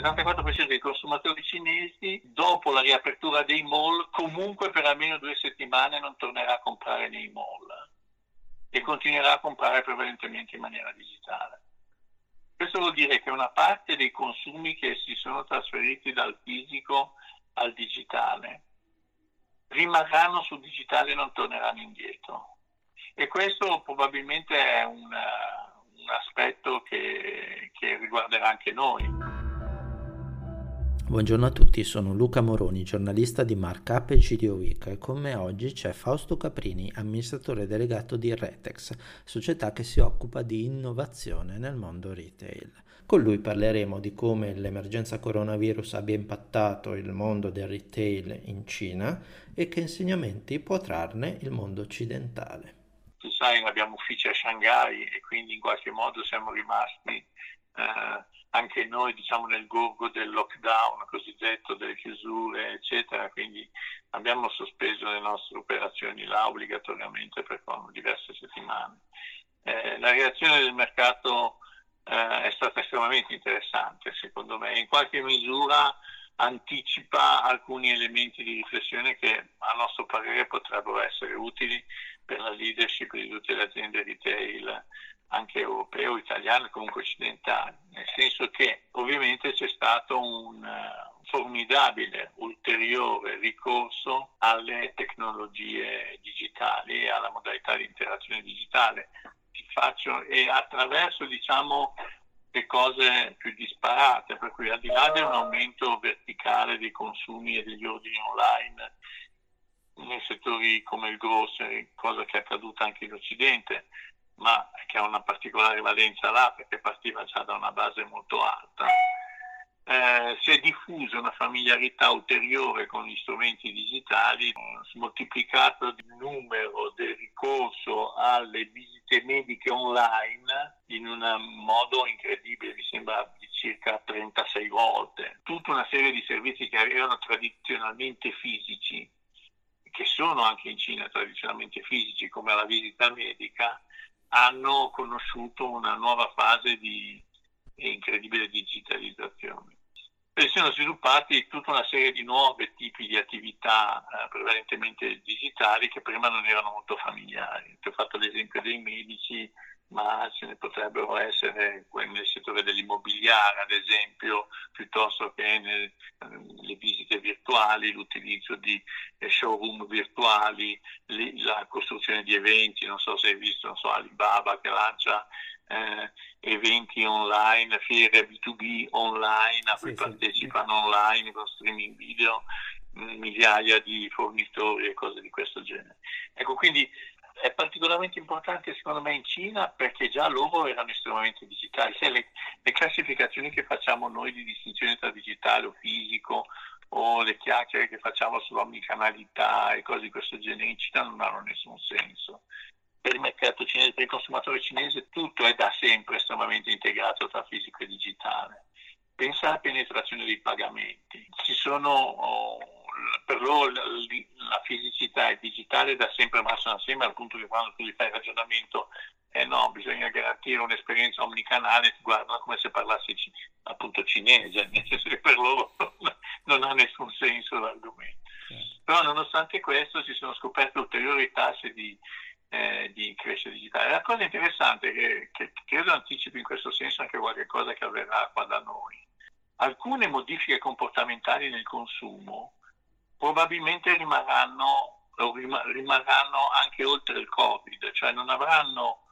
74% dei consumatori cinesi, dopo la riapertura dei mall, comunque per almeno due settimane non tornerà a comprare nei mall e continuerà a comprare prevalentemente in maniera digitale. Questo vuol dire che una parte dei consumi che si sono trasferiti dal fisico al digitale rimarranno sul digitale e non torneranno indietro. E questo probabilmente è un, un aspetto che, che riguarderà anche noi. Buongiorno a tutti, sono Luca Moroni, giornalista di Markup e GDO Week e con me oggi c'è Fausto Caprini, amministratore delegato di Retex, società che si occupa di innovazione nel mondo retail. Con lui parleremo di come l'emergenza coronavirus abbia impattato il mondo del retail in Cina e che insegnamenti può trarne il mondo occidentale. Tu sai, abbiamo uffici a Shanghai e quindi in qualche modo siamo rimasti eh, anche noi diciamo nel gorgo del lockdown cosiddetto, delle chiusure eccetera, quindi abbiamo sospeso le nostre operazioni là obbligatoriamente per diverse settimane. Eh, la reazione del mercato eh, è stata estremamente interessante secondo me, in qualche misura anticipa alcuni elementi di riflessione che a nostro parere potrebbero essere utili per la leadership di tutte le aziende retail anche europeo, italiano comunque occidentale, nel senso che ovviamente c'è stato un uh, formidabile ulteriore ricorso alle tecnologie digitali e alla modalità di interazione digitale. Faccio, e attraverso diciamo, le cose più disparate, per cui al di là di un aumento verticale dei consumi e degli ordini online nei settori come il grocery, cosa che è accaduta anche in Occidente, ma che ha una particolare valenza là perché partiva già da una base molto alta. Eh, si è diffusa una familiarità ulteriore con gli strumenti digitali, moltiplicato il numero del ricorso alle visite mediche online in un modo incredibile, mi sembra di circa 36 volte. Tutta una serie di servizi che erano tradizionalmente fisici, che sono anche in Cina tradizionalmente fisici, come la visita medica, hanno conosciuto una nuova fase di incredibile digitalizzazione. E sono sviluppati tutta una serie di nuovi tipi di attività eh, prevalentemente digitali che prima non erano molto familiari. Ti ho fatto l'esempio dei medici, ma ce ne potrebbero essere nel settore dell'immobiliare, ad esempio, piuttosto che nelle visite virtuali, l'utilizzo di eh, showroom virtuali, la costruzione di eventi, non so se hai visto so, Alibaba che lancia eh, eventi online, fiere B2B online a cui sì, partecipano sì. online con streaming video migliaia di fornitori e cose di questo genere. Ecco, quindi è particolarmente importante secondo me in Cina perché già loro erano estremamente digitali. Le, le, classificazioni che facciamo noi di distinzione tra digitale o fisico o le chiacchiere che facciamo sull'omnicanalità e cose di questo genere in Cina non hanno nessun senso. Per il mercato cinese, per il consumatore cinese tutto è da sempre estremamente integrato tra fisico e digitale. Pensa alla penetrazione dei pagamenti. Ci sono oh, per loro la fisicità e digitale da sempre marciano assieme al punto che quando tu gli fai il ragionamento eh no, bisogna garantire un'esperienza omnicanale, ti guardano come se parlassi appunto cinese, nel senso che per loro non ha nessun senso l'argomento. Però nonostante questo si sono scoperte ulteriori tasse di, eh, di crescita digitale. La cosa interessante che, che credo anticipi in questo senso anche qualche cosa che avverrà qua da noi. Alcune modifiche comportamentali nel consumo probabilmente rimarranno, rimarranno anche oltre il Covid, cioè non avranno,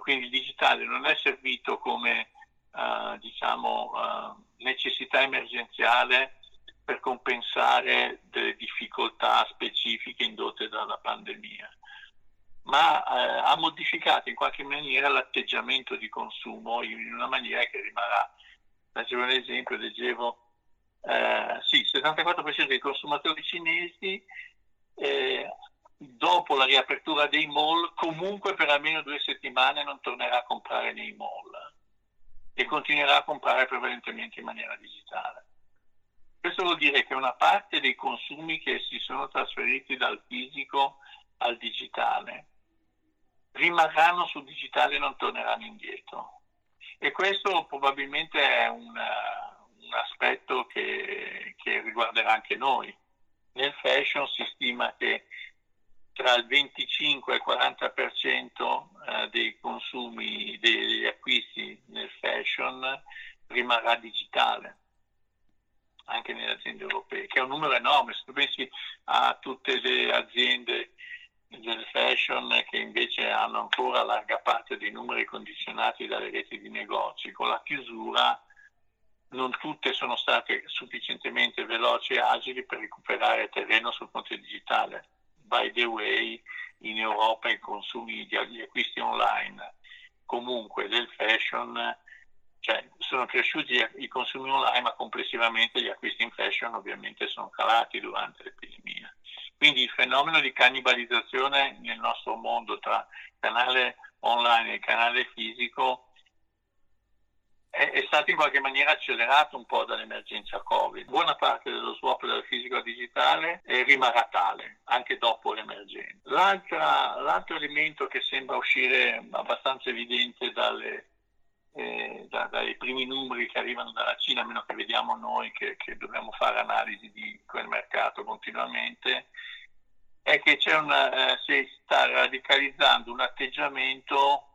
quindi il digitale non è servito come uh, diciamo, uh, necessità emergenziale per compensare delle difficoltà specifiche indotte dalla pandemia, ma uh, ha modificato in qualche maniera l'atteggiamento di consumo in una maniera che rimarrà. Facevo un esempio, leggevo sì, il 74% dei consumatori cinesi eh, dopo la riapertura dei mall comunque per almeno due settimane non tornerà a comprare nei mall e continuerà a comprare prevalentemente in maniera digitale. Questo vuol dire che una parte dei consumi che si sono trasferiti dal fisico al digitale rimarranno sul digitale e non torneranno indietro. E questo probabilmente è un, un aspetto che, che riguarderà anche noi. Nel fashion si stima che tra il 25 e il 40% eh, dei consumi, degli acquisti nel fashion rimarrà digitale anche nelle aziende europee, che è un numero enorme. Se tu pensi a tutte le aziende del fashion che invece hanno ancora larga parte dei numeri condizionati dalle reti di negozi, con la chiusura non tutte sono state sufficientemente veloci e agili per recuperare terreno sul fronte digitale. By the way, in Europa i consumi di acquisti online comunque del fashion cioè, sono cresciuti i consumi online, ma complessivamente gli acquisti in fashion ovviamente sono calati durante l'epidemia. Quindi il fenomeno di cannibalizzazione nel nostro mondo tra canale online e canale fisico è, è, stato in qualche maniera accelerato un po' dall'emergenza Covid. Buona parte dello swap dal fisico al digitale rimarrà tale anche dopo l'emergenza. l'altro elemento che sembra uscire abbastanza evidente dalle eh, da, dai primi numeri che arrivano dalla Cina, a meno che vediamo noi che, che dobbiamo fare analisi di quel mercato continuamente, è che una, eh, si sta radicalizzando un atteggiamento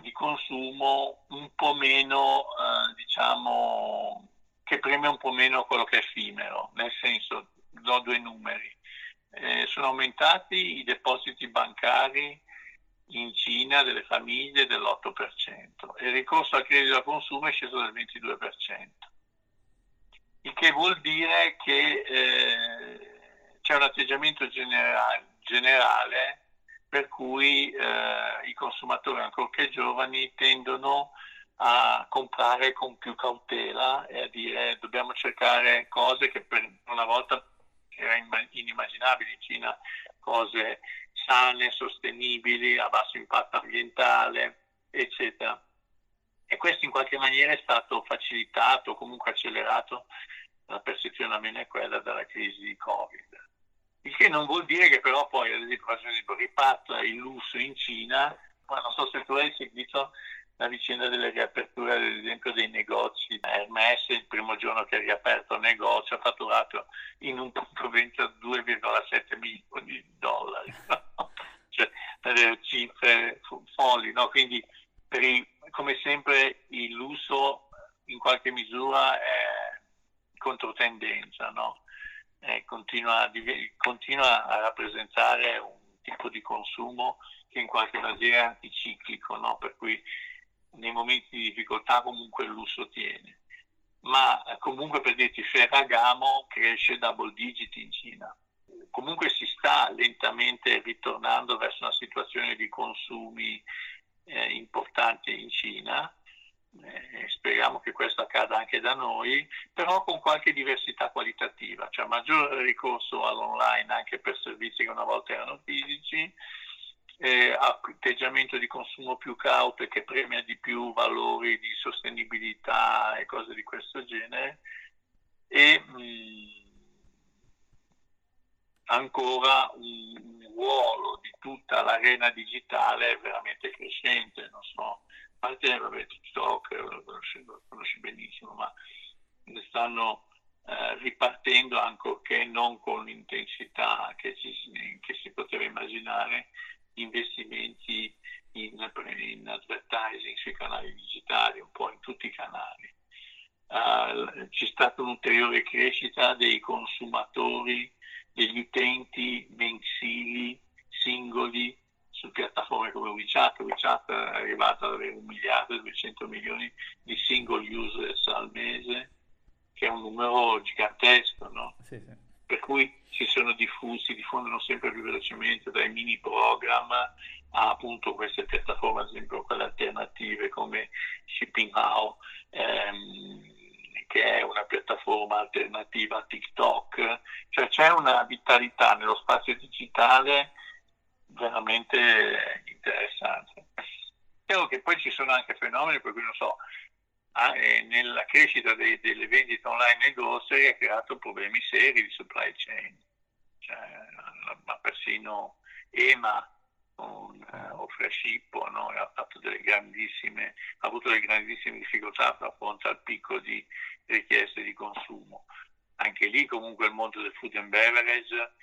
di consumo un po' meno, eh, diciamo, che preme un po' meno quello che è effimero, nel senso, do due numeri. Eh, sono aumentati i depositi bancari in Cina delle famiglie dell'8% e il ricorso al credito al consumo è sceso del 22%, il che vuol dire che eh, c'è un atteggiamento generale, generale per cui eh, i consumatori, ancorché giovani, tendono a comprare con più cautela e a dire dobbiamo cercare cose che per una volta erano inimmaginabili in Cina, cose sane, sostenibili, a basso impatto ambientale, eccetera. E questo in qualche maniera è stato facilitato, comunque accelerato, la percezione almeno è quella della crisi di Covid. Il che non vuol dire che però poi, ad esempio, riparta il lusso in Cina, ma non so se tu hai seguito la vicenda delle riaperture, ad esempio, dei negozi. Hermes, il primo giorno che ha riaperto il negozio, ha fatturato in un punto vendita 2,7 milioni di dollari. cioè, delle cifre folli. No? Quindi, i, come sempre, il lusso in qualche misura è controtendenza. No? Eh, continua, continua a rappresentare un tipo di consumo che in qualche maniera è anticiclico, no? per cui nei momenti di difficoltà comunque il lusso tiene. Ma eh, comunque per dirti Ferragamo cresce double digit in Cina. Comunque si sta lentamente ritornando verso una situazione di consumi eh, importanti in Cina. Eh, speriamo che questo accada anche da noi, però con qualche diversità qualitativa, cioè maggior ricorso all'online anche per servizi che una volta erano fisici, eh, atteggiamento di consumo più cauto e che premia di più valori di sostenibilità e cose di questo genere. E mh, mm, ancora un, ruolo di tutta l'arena digitale veramente crescente, non so, a parte vabbè, TikTok lo conosci, lo conosci benissimo, ma ne stanno eh, ripartendo ancorché non con l'intensità che, che si poteva immaginare investimenti in, in, advertising sui canali digitali, un po' in tutti i canali. Uh, c'è stata un'ulteriore crescita dei consumatori, degli utenti mensili, singoli, su piattaforme come WeChat. WeChat è arrivato ad avere un miliardo e 200 milioni di single users al mese, che è un numero gigantesco, no? Sì, sì per cui si sono diffusi, diffondono sempre più velocemente dai mini program a appunto queste piattaforme, ad esempio quelle alternative come Shipping How, ehm, che è una piattaforma alternativa a TikTok, cioè c'è una vitalità nello spazio digitale veramente interessante. Chiaro che poi ci sono anche fenomeni per cui non so, Ah, nella crescita dei, delle vendite online negozi ha creato problemi seri di supply chain. Cioè, ma persino EMA, un, uh, o no? ha, ha avuto delle grandissime difficoltà a fronte al picco di richieste di consumo. Anche lì comunque il mondo del food and beverage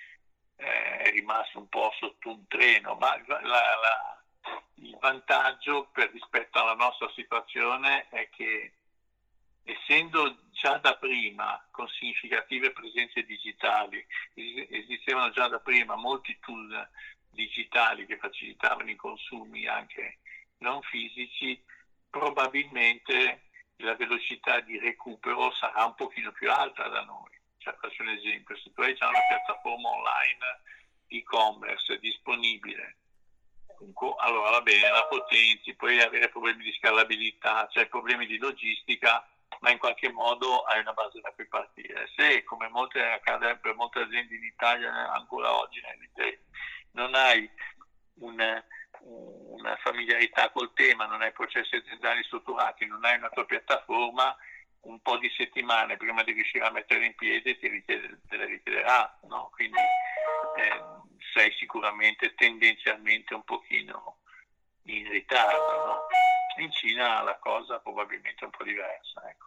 eh, è rimasto un po' sotto un treno, ma la, la, il vantaggio per, rispetto alla nostra situazione è che essendo già da prima con significative presenze digitali, esistevano già da prima molti tool digitali che facilitavano i consumi anche non fisici, probabilmente la velocità di recupero sarà un pochino più alta da noi. Cioè, faccio un esempio, se tu hai già una piattaforma online e-commerce disponibile, allora va bene, la potenzi, puoi avere problemi di scalabilità, cioè problemi di logistica, ma in qualche modo hai una base da cui partire. Se, come molte, accade per molte aziende in Italia ancora oggi non hai un, una familiarità col tema, non hai processi aziendali strutturati, non hai una tua piattaforma, un po' di settimane prima di riuscire a mettere in piedi ti richiede, te le richiederà, no? quindi eh, sei sicuramente tendenzialmente un pochino in ritardo. No? In Cina la cosa probabilmente è un po' diversa. Ecco.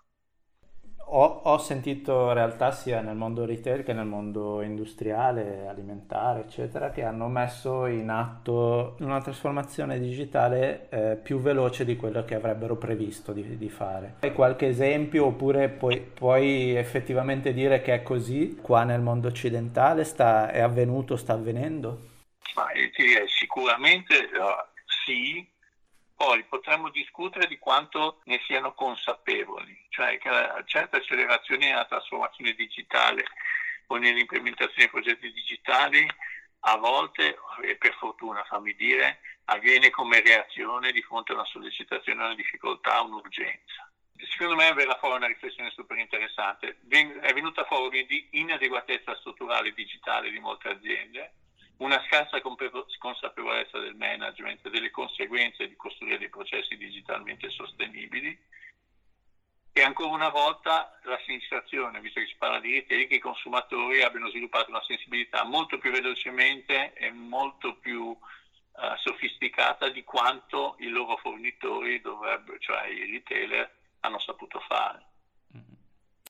Ho, ho, sentito realtà sia nel mondo retail che nel mondo industriale, alimentare, eccetera, che hanno messo in atto una trasformazione digitale eh, più veloce di quello che avrebbero previsto di, di fare. Hai qualche esempio oppure puoi, puoi, effettivamente dire che è così qua nel mondo occidentale? Sta, è avvenuto, sta avvenendo? Ma, direi, sicuramente uh, sì, poi potremmo discutere di quanto ne siano consapevoli, cioè che certe accelerazioni nella trasformazione digitale o nell'implementazione di progetti digitali a volte, e per fortuna fammi dire, avviene come reazione di fronte a una sollecitazione, a una difficoltà, a un'urgenza. Secondo me verrà fuori una riflessione super interessante. È venuta fuori di inadeguatezza strutturale digitale di molte aziende, una scarsa consapevolezza del management delle conseguenze di costruire dei processi digitalmente sostenibili e ancora una volta la sensazione, visto che si parla di retail, che i consumatori abbiano sviluppato una sensibilità molto più velocemente e molto più uh, sofisticata di quanto i loro fornitori, dovrebbero, cioè i retailer, hanno saputo fare.